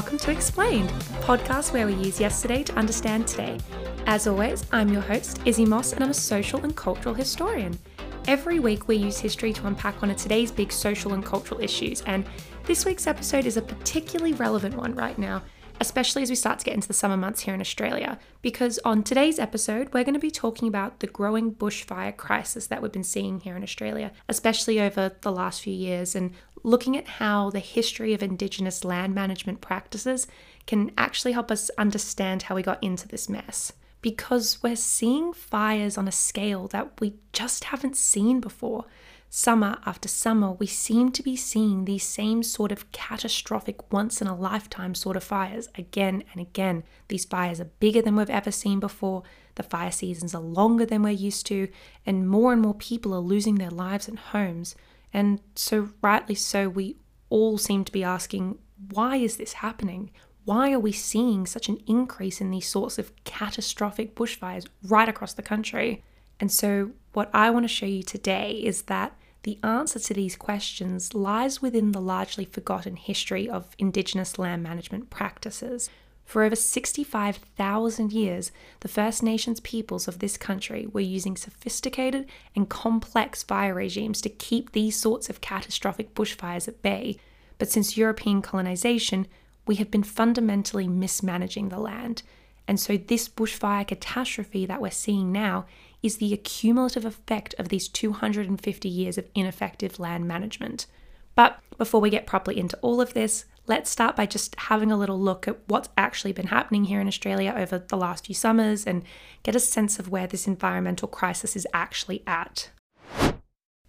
welcome to Explained, podcast where we use yesterday to understand today. As always, I'm your host, Izzy Moss, and I'm a social and cultural historian. Every week, we use history to unpack one of today's big social and cultural issues, and this week's episode is a particularly relevant one right now, especially as we start to get into the summer months here in Australia. Because on today's episode, we're going to be talking about the growing bushfire crisis that we've been seeing here in Australia, especially over the last few years, and looking at how the history of Indigenous land management practices can actually help us understand how we got into this mess. Because we're seeing fires on a scale that we just haven't seen before. Summer after summer, we seem to be seeing these same sort of catastrophic, once in a lifetime sort of fires again and again. These fires are bigger than we've ever seen before, the fire seasons are longer than we're used to, and more and more people are losing their lives and homes. And so, rightly so, we all seem to be asking, why is this happening? Why are we seeing such an increase in these sorts of catastrophic bushfires right across the country? And so, what I want to show you today is that the answer to these questions lies within the largely forgotten history of Indigenous land management practices. For over 65,000 years, the First Nations peoples of this country were using sophisticated and complex fire regimes to keep these sorts of catastrophic bushfires at bay. But since European colonization, we have been fundamentally mismanaging the land. And so, this bushfire catastrophe that we're seeing now is the accumulative effect of these 250 years of ineffective land management. But before we get properly into all of this, let's start by just having a little look at what's actually been happening here in Australia over the last few summers and get a sense of where this environmental crisis is actually at.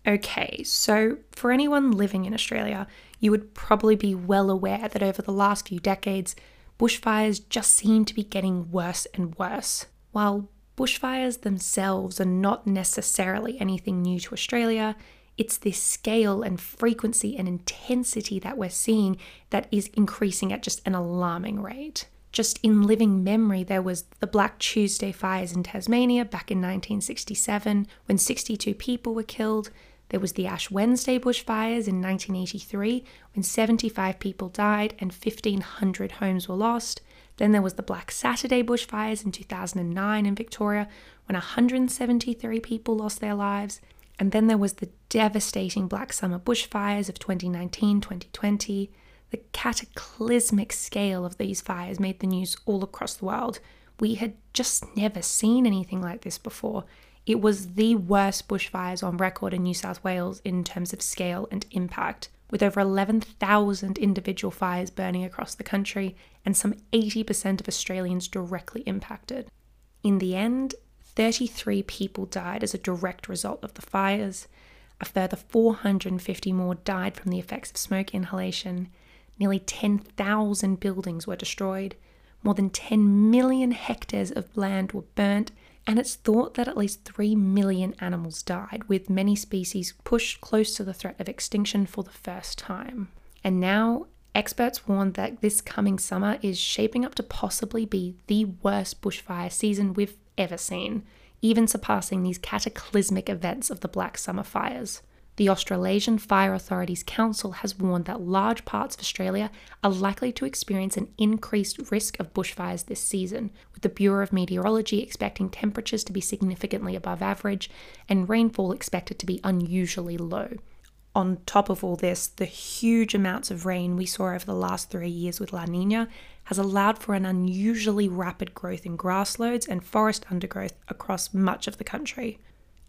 Okay, so for anyone living in Australia, you would probably be well aware that over the last few decades, bushfires just seem to be getting worse and worse. While bushfires themselves are not necessarily anything new to Australia. It's this scale and frequency and intensity that we're seeing that is increasing at just an alarming rate. Just in living memory, there was the Black Tuesday fires in Tasmania back in 1967 when 62 people were killed. There was the Ash Wednesday bushfires in 1983 when 75 people died and 1,500 homes were lost. Then there was the Black Saturday bushfires in 2009 in Victoria when 173 people lost their lives. And then there was the devastating Black Summer bushfires of 2019 2020. The cataclysmic scale of these fires made the news all across the world. We had just never seen anything like this before. It was the worst bushfires on record in New South Wales in terms of scale and impact with over 11,000 individual fires burning across the country and some 80% of Australians directly impacted. In the end, 33 people died as a direct result of the fires. A further 450 more died from the effects of smoke inhalation. Nearly 10,000 buildings were destroyed. More than 10 million hectares of land were burnt, and it's thought that at least 3 million animals died, with many species pushed close to the threat of extinction for the first time. And now, experts warn that this coming summer is shaping up to possibly be the worst bushfire season we've ever seen, even surpassing these cataclysmic events of the Black Summer fires. The Australasian Fire Authorities Council has warned that large parts of Australia are likely to experience an increased risk of bushfires this season, with the Bureau of Meteorology expecting temperatures to be significantly above average and rainfall expected to be unusually low. On top of all this, the huge amounts of rain we saw over the last three years with La Nina has allowed for an unusually rapid growth in grass loads and forest undergrowth across much of the country.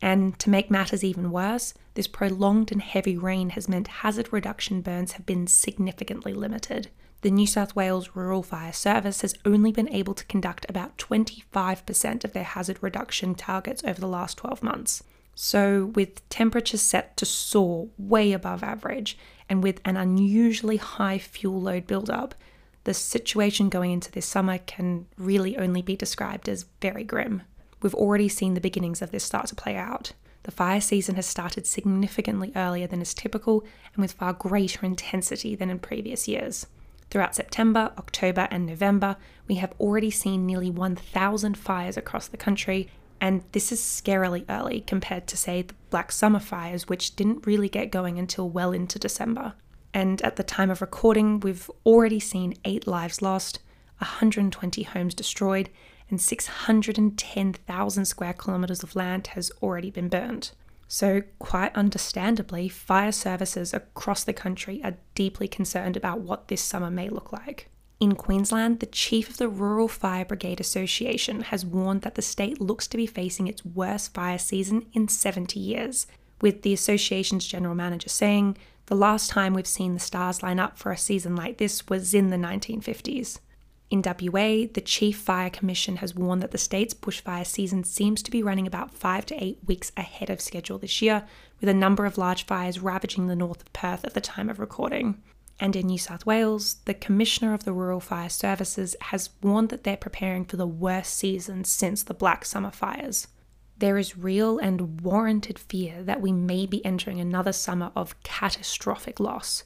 And to make matters even worse, this prolonged and heavy rain has meant hazard reduction burns have been significantly limited. The New South Wales Rural Fire Service has only been able to conduct about 25% of their hazard reduction targets over the last 12 months. So, with temperatures set to soar way above average and with an unusually high fuel load buildup, the situation going into this summer can really only be described as very grim. We've already seen the beginnings of this start to play out. The fire season has started significantly earlier than is typical and with far greater intensity than in previous years. Throughout September, October, and November, we have already seen nearly 1,000 fires across the country, and this is scarily early compared to, say, the Black Summer fires, which didn't really get going until well into December. And at the time of recording, we've already seen eight lives lost, 120 homes destroyed, and 610,000 square kilometres of land has already been burned. So, quite understandably, fire services across the country are deeply concerned about what this summer may look like. In Queensland, the chief of the Rural Fire Brigade Association has warned that the state looks to be facing its worst fire season in 70 years, with the association's general manager saying, The last time we've seen the stars line up for a season like this was in the 1950s. In WA, the Chief Fire Commission has warned that the state's bushfire season seems to be running about five to eight weeks ahead of schedule this year, with a number of large fires ravaging the north of Perth at the time of recording. And in New South Wales, the Commissioner of the Rural Fire Services has warned that they're preparing for the worst season since the Black Summer fires. There is real and warranted fear that we may be entering another summer of catastrophic loss.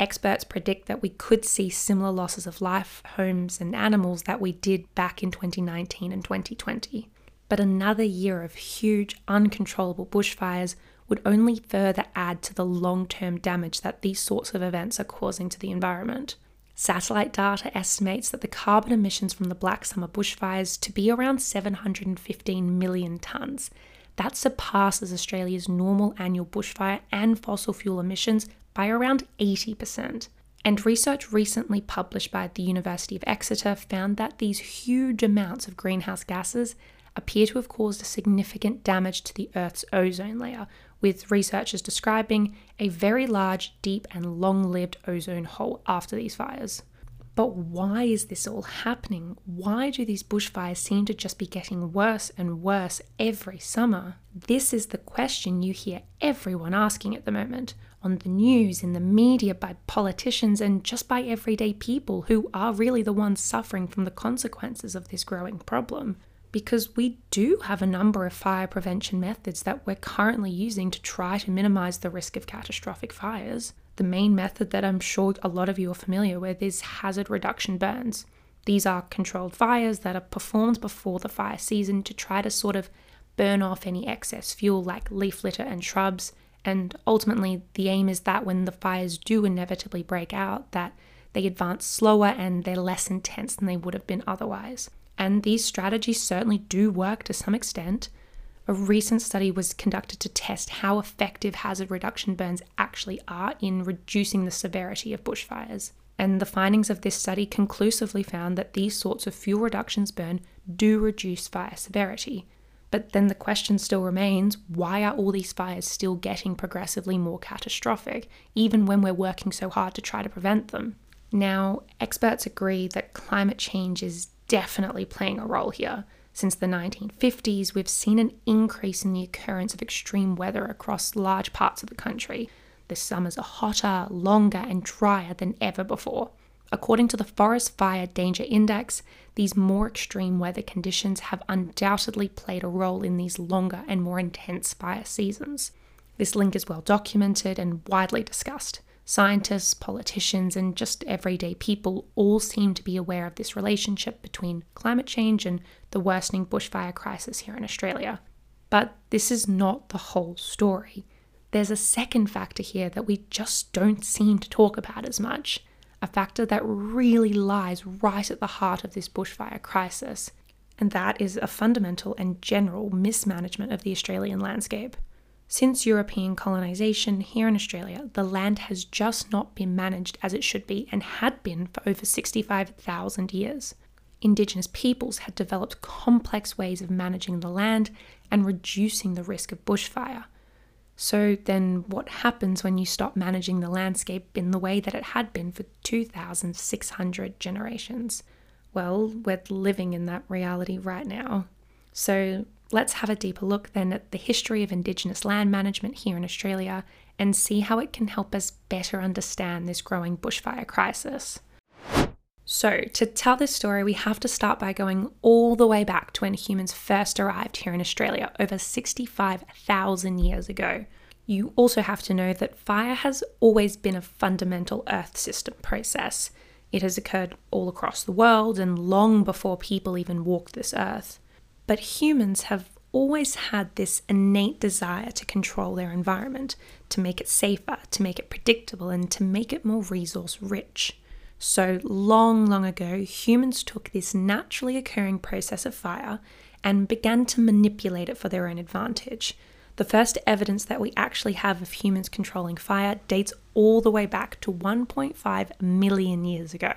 Experts predict that we could see similar losses of life, homes, and animals that we did back in 2019 and 2020. But another year of huge, uncontrollable bushfires would only further add to the long term damage that these sorts of events are causing to the environment. Satellite data estimates that the carbon emissions from the Black Summer bushfires to be around 715 million tonnes. That surpasses Australia's normal annual bushfire and fossil fuel emissions by around 80%. And research recently published by the University of Exeter found that these huge amounts of greenhouse gases appear to have caused a significant damage to the Earth's ozone layer, with researchers describing a very large, deep, and long lived ozone hole after these fires. But why is this all happening? Why do these bushfires seem to just be getting worse and worse every summer? This is the question you hear everyone asking at the moment on the news, in the media, by politicians, and just by everyday people who are really the ones suffering from the consequences of this growing problem. Because we do have a number of fire prevention methods that we're currently using to try to minimize the risk of catastrophic fires. The main method that I'm sure a lot of you are familiar with is hazard reduction burns. These are controlled fires that are performed before the fire season to try to sort of burn off any excess fuel like leaf litter and shrubs. And ultimately, the aim is that when the fires do inevitably break out, that they advance slower and they're less intense than they would have been otherwise. And these strategies certainly do work to some extent, a recent study was conducted to test how effective hazard reduction burns actually are in reducing the severity of bushfires. And the findings of this study conclusively found that these sorts of fuel reductions burn do reduce fire severity. But then the question still remains why are all these fires still getting progressively more catastrophic, even when we're working so hard to try to prevent them? Now, experts agree that climate change is definitely playing a role here. Since the 1950s, we've seen an increase in the occurrence of extreme weather across large parts of the country. The summers are hotter, longer, and drier than ever before. According to the Forest Fire Danger Index, these more extreme weather conditions have undoubtedly played a role in these longer and more intense fire seasons. This link is well documented and widely discussed. Scientists, politicians, and just everyday people all seem to be aware of this relationship between climate change and the worsening bushfire crisis here in Australia. But this is not the whole story. There's a second factor here that we just don't seem to talk about as much, a factor that really lies right at the heart of this bushfire crisis, and that is a fundamental and general mismanagement of the Australian landscape. Since European colonisation here in Australia, the land has just not been managed as it should be and had been for over 65,000 years. Indigenous peoples had developed complex ways of managing the land and reducing the risk of bushfire. So, then what happens when you stop managing the landscape in the way that it had been for 2,600 generations? Well, we're living in that reality right now. So, Let's have a deeper look then at the history of Indigenous land management here in Australia and see how it can help us better understand this growing bushfire crisis. So, to tell this story, we have to start by going all the way back to when humans first arrived here in Australia over 65,000 years ago. You also have to know that fire has always been a fundamental Earth system process. It has occurred all across the world and long before people even walked this earth. But humans have always had this innate desire to control their environment, to make it safer, to make it predictable, and to make it more resource rich. So, long, long ago, humans took this naturally occurring process of fire and began to manipulate it for their own advantage. The first evidence that we actually have of humans controlling fire dates all the way back to 1.5 million years ago.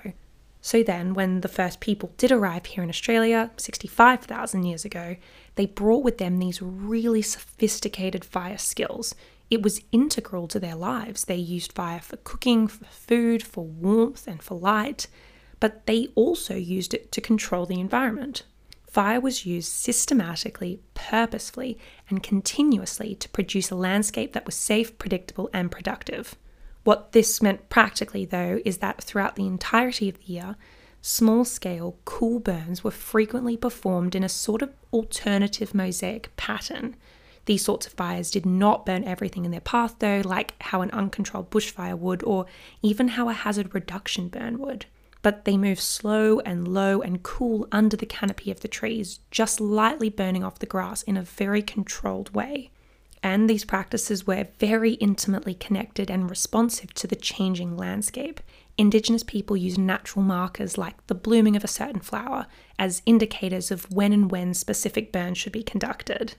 So then, when the first people did arrive here in Australia 65,000 years ago, they brought with them these really sophisticated fire skills. It was integral to their lives. They used fire for cooking, for food, for warmth, and for light, but they also used it to control the environment. Fire was used systematically, purposefully, and continuously to produce a landscape that was safe, predictable, and productive. What this meant practically, though, is that throughout the entirety of the year, small scale, cool burns were frequently performed in a sort of alternative mosaic pattern. These sorts of fires did not burn everything in their path, though, like how an uncontrolled bushfire would, or even how a hazard reduction burn would. But they move slow and low and cool under the canopy of the trees, just lightly burning off the grass in a very controlled way and these practices were very intimately connected and responsive to the changing landscape. Indigenous people used natural markers like the blooming of a certain flower as indicators of when and when specific burns should be conducted.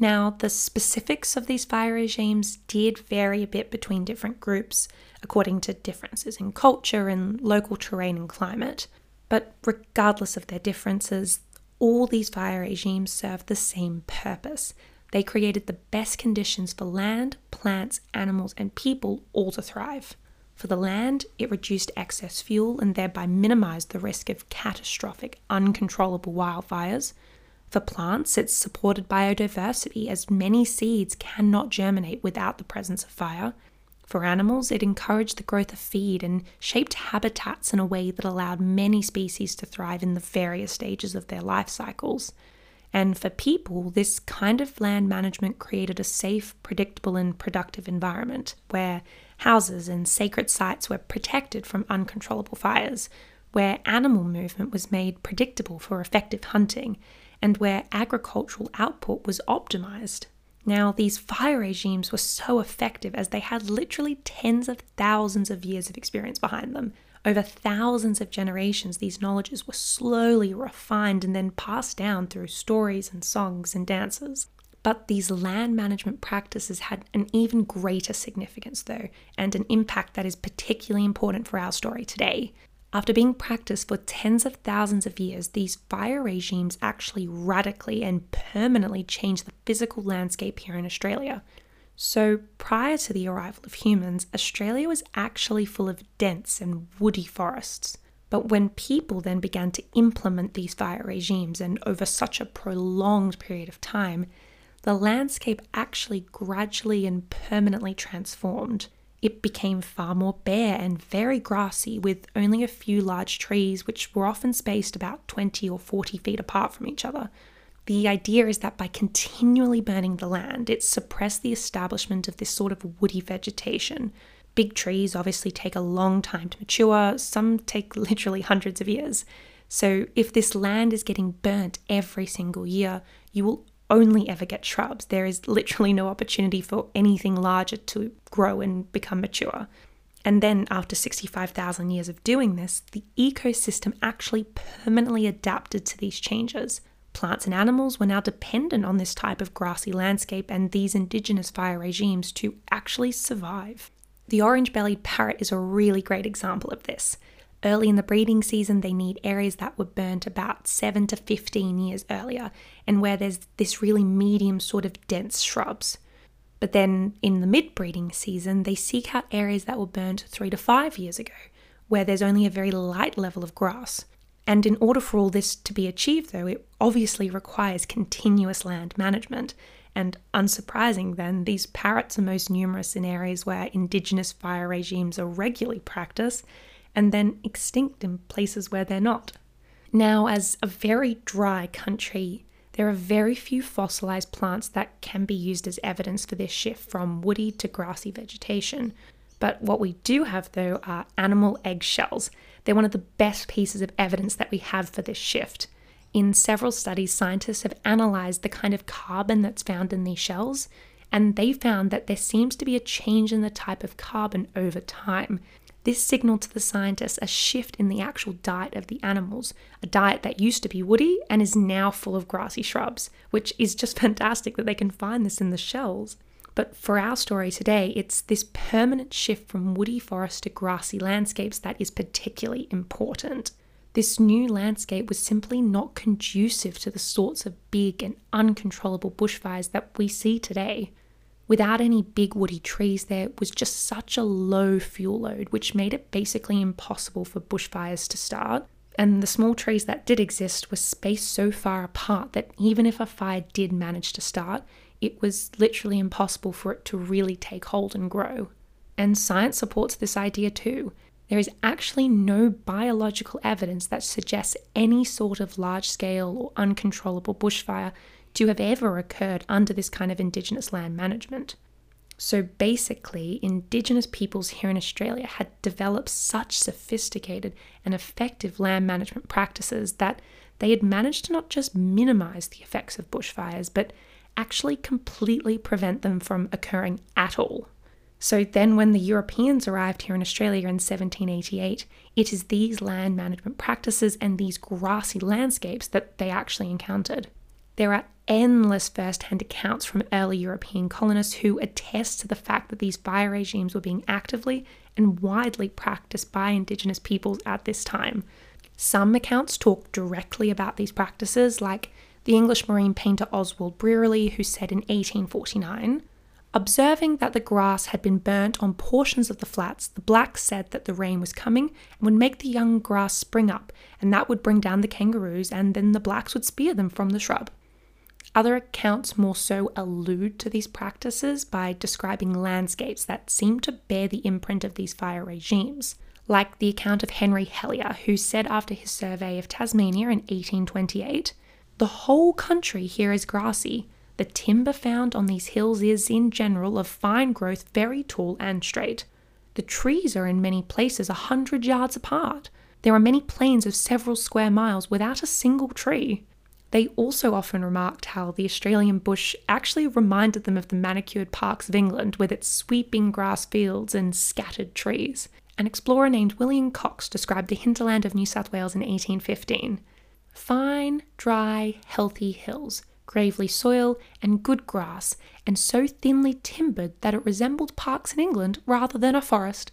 Now, the specifics of these fire regimes did vary a bit between different groups according to differences in culture and local terrain and climate. But regardless of their differences, all these fire regimes serve the same purpose they created the best conditions for land, plants, animals, and people all to thrive. For the land, it reduced excess fuel and thereby minimized the risk of catastrophic, uncontrollable wildfires. For plants, it supported biodiversity as many seeds cannot germinate without the presence of fire. For animals, it encouraged the growth of feed and shaped habitats in a way that allowed many species to thrive in the various stages of their life cycles. And for people, this kind of land management created a safe, predictable, and productive environment where houses and sacred sites were protected from uncontrollable fires, where animal movement was made predictable for effective hunting, and where agricultural output was optimized. Now, these fire regimes were so effective as they had literally tens of thousands of years of experience behind them, over thousands of generations, these knowledges were slowly refined and then passed down through stories and songs and dances. But these land management practices had an even greater significance, though, and an impact that is particularly important for our story today. After being practiced for tens of thousands of years, these fire regimes actually radically and permanently changed the physical landscape here in Australia. So, prior to the arrival of humans, Australia was actually full of dense and woody forests. But when people then began to implement these fire regimes, and over such a prolonged period of time, the landscape actually gradually and permanently transformed. It became far more bare and very grassy, with only a few large trees, which were often spaced about 20 or 40 feet apart from each other, the idea is that by continually burning the land, it suppressed the establishment of this sort of woody vegetation. Big trees obviously take a long time to mature, some take literally hundreds of years. So, if this land is getting burnt every single year, you will only ever get shrubs. There is literally no opportunity for anything larger to grow and become mature. And then, after 65,000 years of doing this, the ecosystem actually permanently adapted to these changes. Plants and animals were now dependent on this type of grassy landscape and these indigenous fire regimes to actually survive. The orange bellied parrot is a really great example of this. Early in the breeding season, they need areas that were burnt about 7 to 15 years earlier and where there's this really medium sort of dense shrubs. But then in the mid breeding season, they seek out areas that were burnt 3 to 5 years ago, where there's only a very light level of grass. And in order for all this to be achieved, though, it obviously requires continuous land management. And unsurprising, then, these parrots are most numerous in areas where indigenous fire regimes are regularly practiced, and then extinct in places where they're not. Now, as a very dry country, there are very few fossilized plants that can be used as evidence for this shift from woody to grassy vegetation. But what we do have, though, are animal eggshells they're one of the best pieces of evidence that we have for this shift. In several studies, scientists have analysed the kind of carbon that's found in these shells, and they found that there seems to be a change in the type of carbon over time. This signaled to the scientists a shift in the actual diet of the animals, a diet that used to be woody and is now full of grassy shrubs, which is just fantastic that they can find this in the shells. But for our story today, it's this permanent shift from woody forest to grassy landscapes that is particularly important. This new landscape was simply not conducive to the sorts of big and uncontrollable bushfires that we see today. Without any big woody trees, there was just such a low fuel load, which made it basically impossible for bushfires to start. And the small trees that did exist were spaced so far apart that even if a fire did manage to start, it was literally impossible for it to really take hold and grow. And science supports this idea too. There is actually no biological evidence that suggests any sort of large scale or uncontrollable bushfire to have ever occurred under this kind of Indigenous land management. So basically, Indigenous peoples here in Australia had developed such sophisticated and effective land management practices that they had managed to not just minimize the effects of bushfires, but actually completely prevent them from occurring at all. So then, when the Europeans arrived here in Australia in 1788, it is these land management practices and these grassy landscapes that they actually encountered. There are endless first hand accounts from early European colonists who attest to the fact that these fire regimes were being actively and widely practiced by Indigenous peoples at this time. Some accounts talk directly about these practices, like the English marine painter Oswald Brierly, who said in 1849 Observing that the grass had been burnt on portions of the flats, the blacks said that the rain was coming and would make the young grass spring up, and that would bring down the kangaroos, and then the blacks would spear them from the shrub. Other accounts more so allude to these practices by describing landscapes that seem to bear the imprint of these fire regimes, like the account of Henry Hellyer, who said after his survey of Tasmania in 1828 The whole country here is grassy. The timber found on these hills is, in general, of fine growth, very tall and straight. The trees are in many places a hundred yards apart. There are many plains of several square miles without a single tree. They also often remarked how the Australian bush actually reminded them of the manicured parks of England with its sweeping grass fields and scattered trees. An explorer named William Cox described the hinterland of New South Wales in 1815. Fine, dry, healthy hills, gravely soil, and good grass, and so thinly timbered that it resembled parks in England rather than a forest.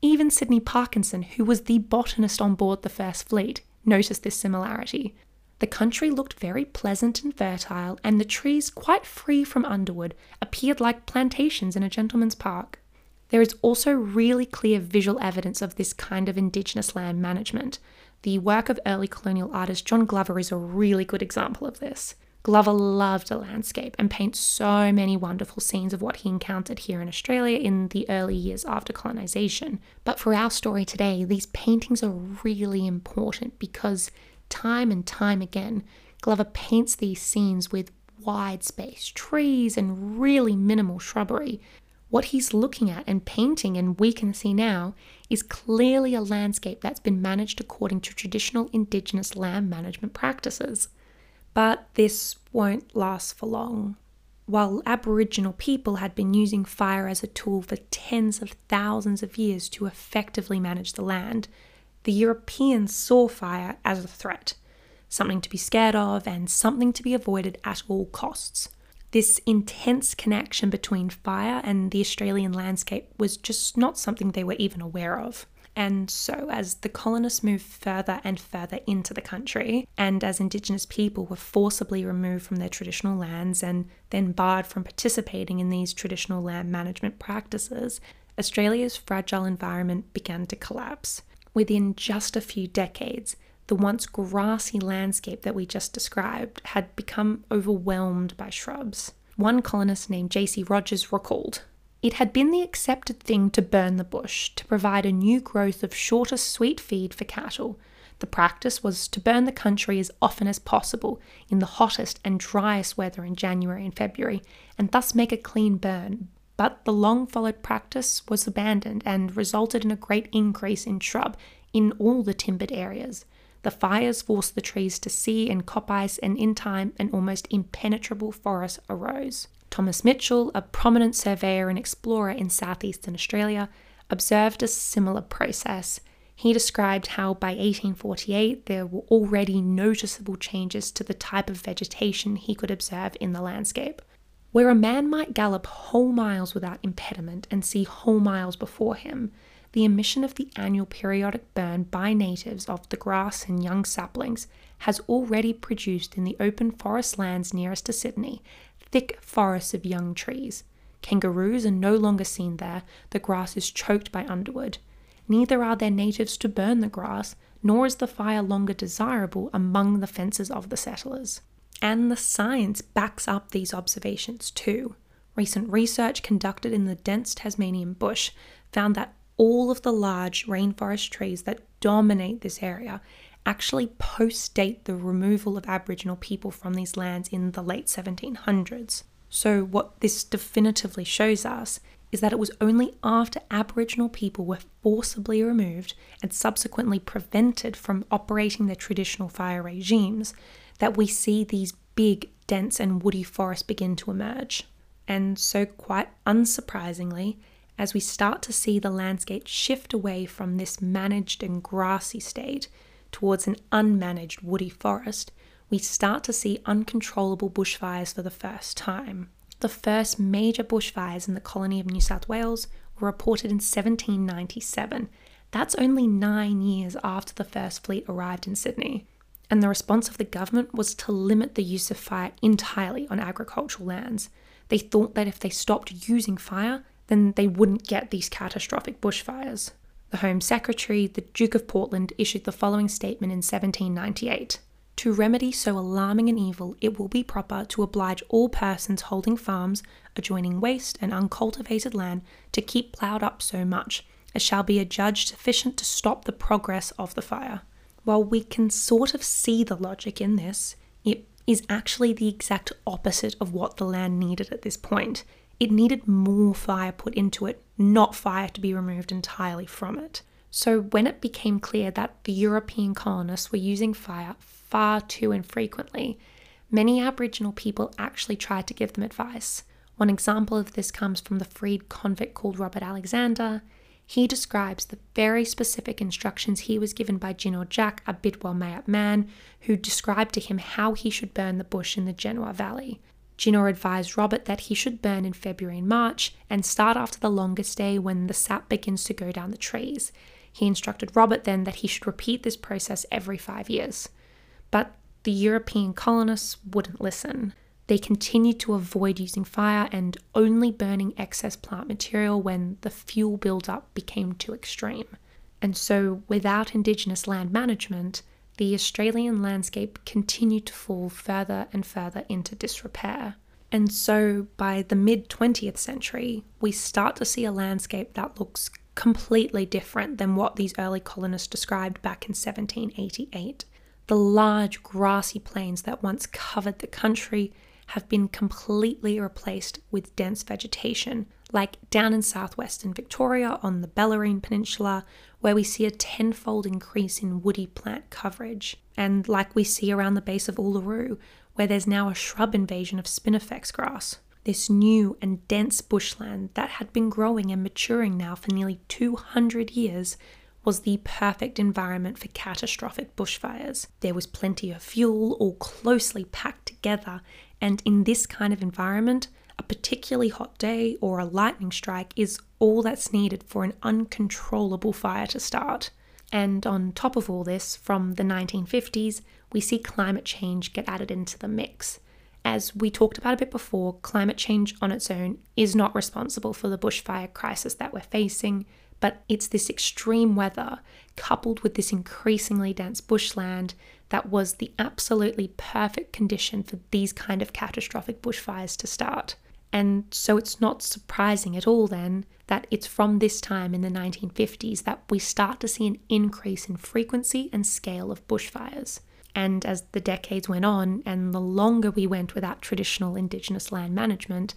Even Sydney Parkinson, who was the botanist on board the First Fleet, noticed this similarity. The country looked very pleasant and fertile, and the trees, quite free from underwood, appeared like plantations in a gentleman's park. There is also really clear visual evidence of this kind of Indigenous land management. The work of early colonial artist John Glover is a really good example of this. Glover loved the landscape and paints so many wonderful scenes of what he encountered here in Australia in the early years after colonisation. But for our story today, these paintings are really important because Time and time again, Glover paints these scenes with wide space, trees, and really minimal shrubbery. What he's looking at and painting, and we can see now, is clearly a landscape that's been managed according to traditional Indigenous land management practices. But this won't last for long. While Aboriginal people had been using fire as a tool for tens of thousands of years to effectively manage the land, the Europeans saw fire as a threat, something to be scared of and something to be avoided at all costs. This intense connection between fire and the Australian landscape was just not something they were even aware of. And so, as the colonists moved further and further into the country, and as Indigenous people were forcibly removed from their traditional lands and then barred from participating in these traditional land management practices, Australia's fragile environment began to collapse. Within just a few decades, the once grassy landscape that we just described had become overwhelmed by shrubs. One colonist named J.C. Rogers recalled It had been the accepted thing to burn the bush to provide a new growth of shorter sweet feed for cattle. The practice was to burn the country as often as possible in the hottest and driest weather in January and February, and thus make a clean burn, but the long followed practice was abandoned and resulted in a great increase in shrub in all the timbered areas. The fires forced the trees to sea and coppice, and in time, an almost impenetrable forest arose. Thomas Mitchell, a prominent surveyor and explorer in southeastern Australia, observed a similar process. He described how by 1848 there were already noticeable changes to the type of vegetation he could observe in the landscape. Where a man might gallop whole miles without impediment and see whole miles before him, the emission of the annual periodic burn by natives of the grass and young saplings has already produced in the open forest lands nearest to Sydney thick forests of young trees. Kangaroos are no longer seen there, the grass is choked by underwood. Neither are there natives to burn the grass, nor is the fire longer desirable among the fences of the settlers. And the science backs up these observations too. Recent research conducted in the dense Tasmanian bush found that all of the large rainforest trees that dominate this area actually post date the removal of Aboriginal people from these lands in the late 1700s. So, what this definitively shows us is that it was only after Aboriginal people were forcibly removed and subsequently prevented from operating their traditional fire regimes that we see these big, dense, and woody forests begin to emerge. And so, quite unsurprisingly, as we start to see the landscape shift away from this managed and grassy state towards an unmanaged woody forest, we start to see uncontrollable bushfires for the first time. The first major bushfires in the colony of New South Wales were reported in 1797. That's only nine years after the first fleet arrived in Sydney and the response of the government was to limit the use of fire entirely on agricultural lands. They thought that if they stopped using fire, then they wouldn't get these catastrophic bushfires. The Home Secretary, the Duke of Portland, issued the following statement in 1798 To remedy so alarming an evil, it will be proper to oblige all persons holding farms adjoining waste and uncultivated land to keep ploughed up so much as shall be adjudged sufficient to stop the progress of the fire while we can sort of see the logic in this, it is actually the exact opposite of what the land needed at this point. It needed more fire put into it, not fire to be removed entirely from it. So, when it became clear that the European colonists were using fire far too infrequently, many Aboriginal people actually tried to give them advice. One example of this comes from the freed convict called Robert Alexander he describes the very specific instructions he was given by Jin or Jack, a Bidwell Mayat man, who described to him how he should burn the bush in the Genoa Valley. Jinor advised Robert that he should burn in February and March and start after the longest day when the sap begins to go down the trees. He instructed Robert then that he should repeat this process every five years. But the European colonists wouldn't listen. They continued to avoid using fire and only burning excess plant material when the fuel buildup became too extreme. And so, without Indigenous land management, the Australian landscape continued to fall further and further into disrepair. And so, by the mid 20th century, we start to see a landscape that looks completely different than what these early colonists described back in 1788. The large grassy plains that once covered the country have been completely replaced with dense vegetation, like down in southwestern Victoria on the Bellarine Peninsula, where we see a tenfold increase in woody plant coverage, and like we see around the base of Uluru, where there's now a shrub invasion of spinifex grass. This new and dense bushland that had been growing and maturing now for nearly 200 years was the perfect environment for catastrophic bushfires. There was plenty of fuel, all closely packed together, and in this kind of environment, a particularly hot day or a lightning strike is all that's needed for an uncontrollable fire to start. And on top of all this, from the 1950s, we see climate change get added into the mix. As we talked about a bit before, climate change on its own is not responsible for the bushfire crisis that we're facing, but it's this extreme weather coupled with this increasingly dense bushland that was the absolutely perfect condition for these kind of catastrophic bushfires to start. And so it's not surprising at all then that it's from this time in the 1950s that we start to see an increase in frequency and scale of bushfires. And as the decades went on and the longer we went without traditional Indigenous land management,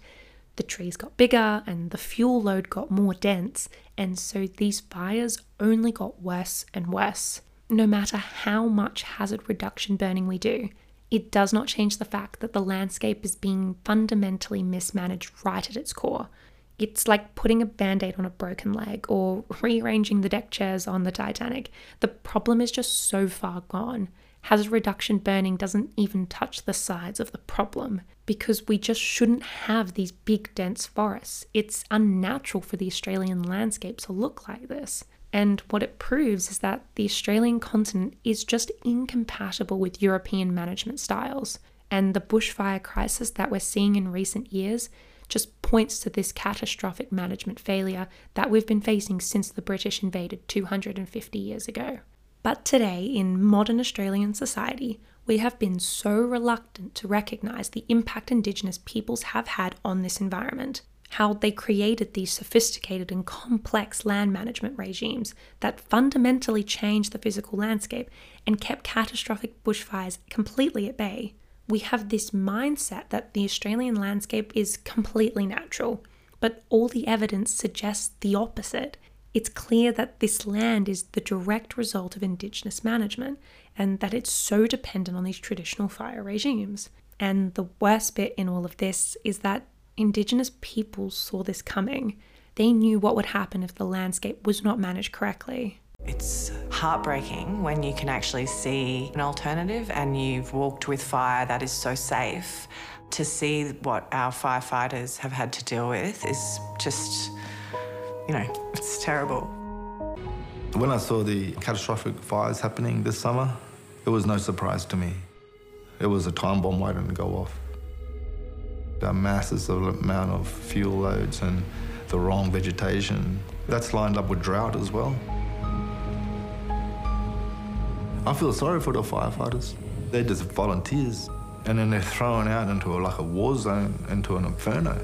the trees got bigger and the fuel load got more dense, and so these fires only got worse and worse. no matter how much hazard reduction burning we do, it does not change the fact that the landscape is being fundamentally mismanaged right at its core. It's like putting a band aid on a broken leg or rearranging the deck chairs on the Titanic. The problem is just so far gone. Hazard reduction burning doesn't even touch the sides of the problem because we just shouldn't have these big, dense forests. It's unnatural for the Australian landscape to look like this. And what it proves is that the Australian continent is just incompatible with European management styles. And the bushfire crisis that we're seeing in recent years just points to this catastrophic management failure that we've been facing since the British invaded 250 years ago. But today, in modern Australian society, we have been so reluctant to recognise the impact Indigenous peoples have had on this environment how they created these sophisticated and complex land management regimes that fundamentally changed the physical landscape and kept catastrophic bushfires completely at bay. We have this mindset that the Australian landscape is completely natural, but all the evidence suggests the opposite. It's clear that this land is the direct result of Indigenous management and that it's so dependent on these traditional fire regimes. And the worst bit in all of this is that Indigenous peoples saw this coming. They knew what would happen if the landscape was not managed correctly. It's heartbreaking when you can actually see an alternative and you've walked with fire that is so safe. To see what our firefighters have had to deal with is just, you know, it's terrible. When I saw the catastrophic fires happening this summer, it was no surprise to me. It was a time bomb waiting to go off a massive amount of fuel loads and the wrong vegetation. That's lined up with drought as well. I feel sorry for the firefighters. They're just volunteers. And then they're thrown out into a, like a war zone, into an inferno.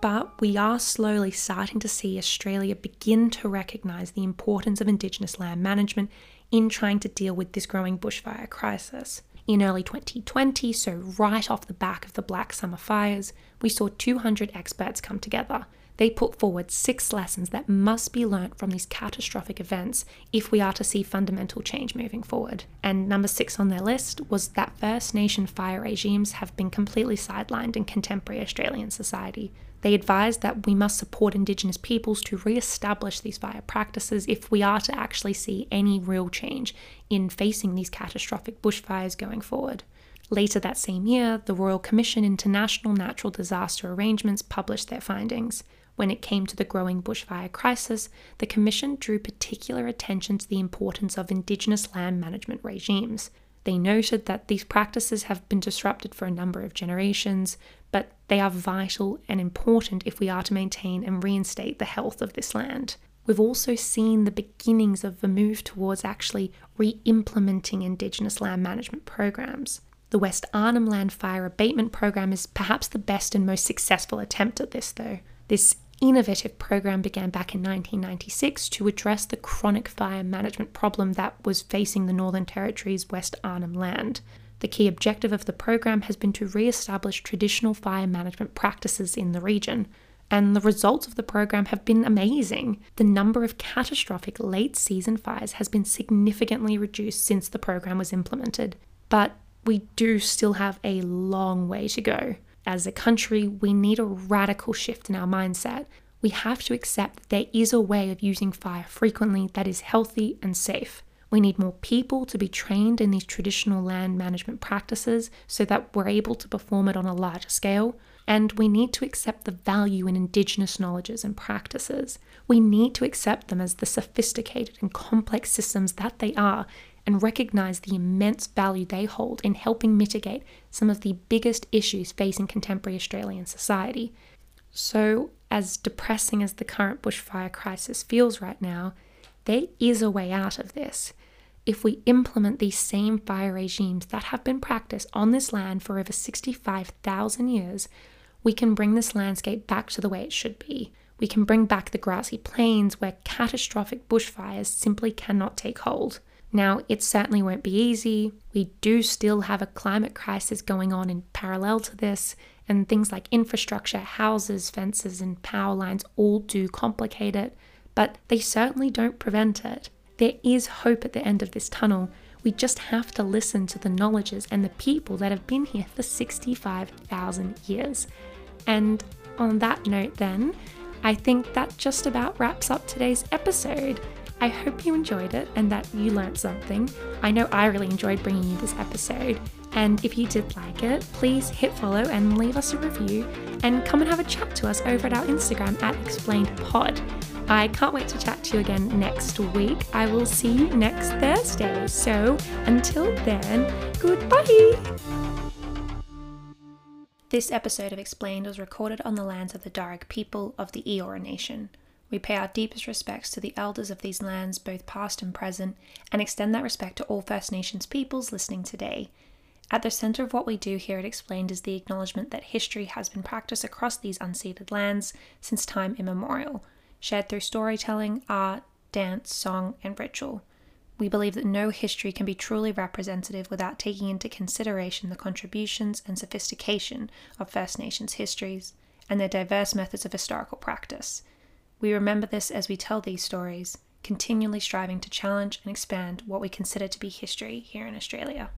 But we are slowly starting to see Australia begin to recognise the importance of Indigenous land management in trying to deal with this growing bushfire crisis. In early 2020, so right off the back of the Black Summer fires, we saw 200 experts come together. They put forward six lessons that must be learnt from these catastrophic events if we are to see fundamental change moving forward. And number six on their list was that First Nation fire regimes have been completely sidelined in contemporary Australian society. They advised that we must support Indigenous peoples to re establish these fire practices if we are to actually see any real change in facing these catastrophic bushfires going forward. Later that same year, the Royal Commission into National Natural Disaster Arrangements published their findings. When it came to the growing bushfire crisis, the Commission drew particular attention to the importance of Indigenous land management regimes. They noted that these practices have been disrupted for a number of generations, but they are vital and important if we are to maintain and reinstate the health of this land. We've also seen the beginnings of a move towards actually re implementing Indigenous land management programs. The West Arnhem Land Fire Abatement Program is perhaps the best and most successful attempt at this, though. This innovative program began back in 1996 to address the chronic fire management problem that was facing the Northern Territory's West Arnhem Land. The key objective of the program has been to re establish traditional fire management practices in the region. And the results of the program have been amazing. The number of catastrophic late season fires has been significantly reduced since the program was implemented. But we do still have a long way to go. As a country, we need a radical shift in our mindset. We have to accept that there is a way of using fire frequently that is healthy and safe. We need more people to be trained in these traditional land management practices so that we're able to perform it on a larger scale. And we need to accept the value in Indigenous knowledges and practices. We need to accept them as the sophisticated and complex systems that they are and recognize the immense value they hold in helping mitigate some of the biggest issues facing contemporary Australian society. So, as depressing as the current bushfire crisis feels right now, there is a way out of this. If we implement these same fire regimes that have been practiced on this land for over 65,000 years, we can bring this landscape back to the way it should be. We can bring back the grassy plains where catastrophic bushfires simply cannot take hold. Now, it certainly won't be easy. We do still have a climate crisis going on in parallel to this, and things like infrastructure, houses, fences, and power lines all do complicate it. but they certainly don't prevent it. There is hope at the end of this tunnel. We just have to listen to the knowledges and the people that have been here for 65,000 years. And on that note, then, I think that just about wraps up today's episode. I hope you enjoyed it and that you learned something. I know I really enjoyed bringing you this episode. And if you did like it, please hit follow and leave us a review and come and have a chat to us over at our Instagram at ExplainedPod. I can't wait to chat to you again next week. I will see you next Thursday. So until then, goodbye. This episode of Explained was recorded on the lands of the Darug people of the Eora Nation. We pay our deepest respects to the elders of these lands, both past and present, and extend that respect to all First Nations peoples listening today. At the centre of what we do here at Explained is the acknowledgement that history has been practiced across these unceded lands since time immemorial, shared through storytelling, art, dance, song, and ritual. We believe that no history can be truly representative without taking into consideration the contributions and sophistication of First Nations histories and their diverse methods of historical practice. We remember this as we tell these stories, continually striving to challenge and expand what we consider to be history here in Australia.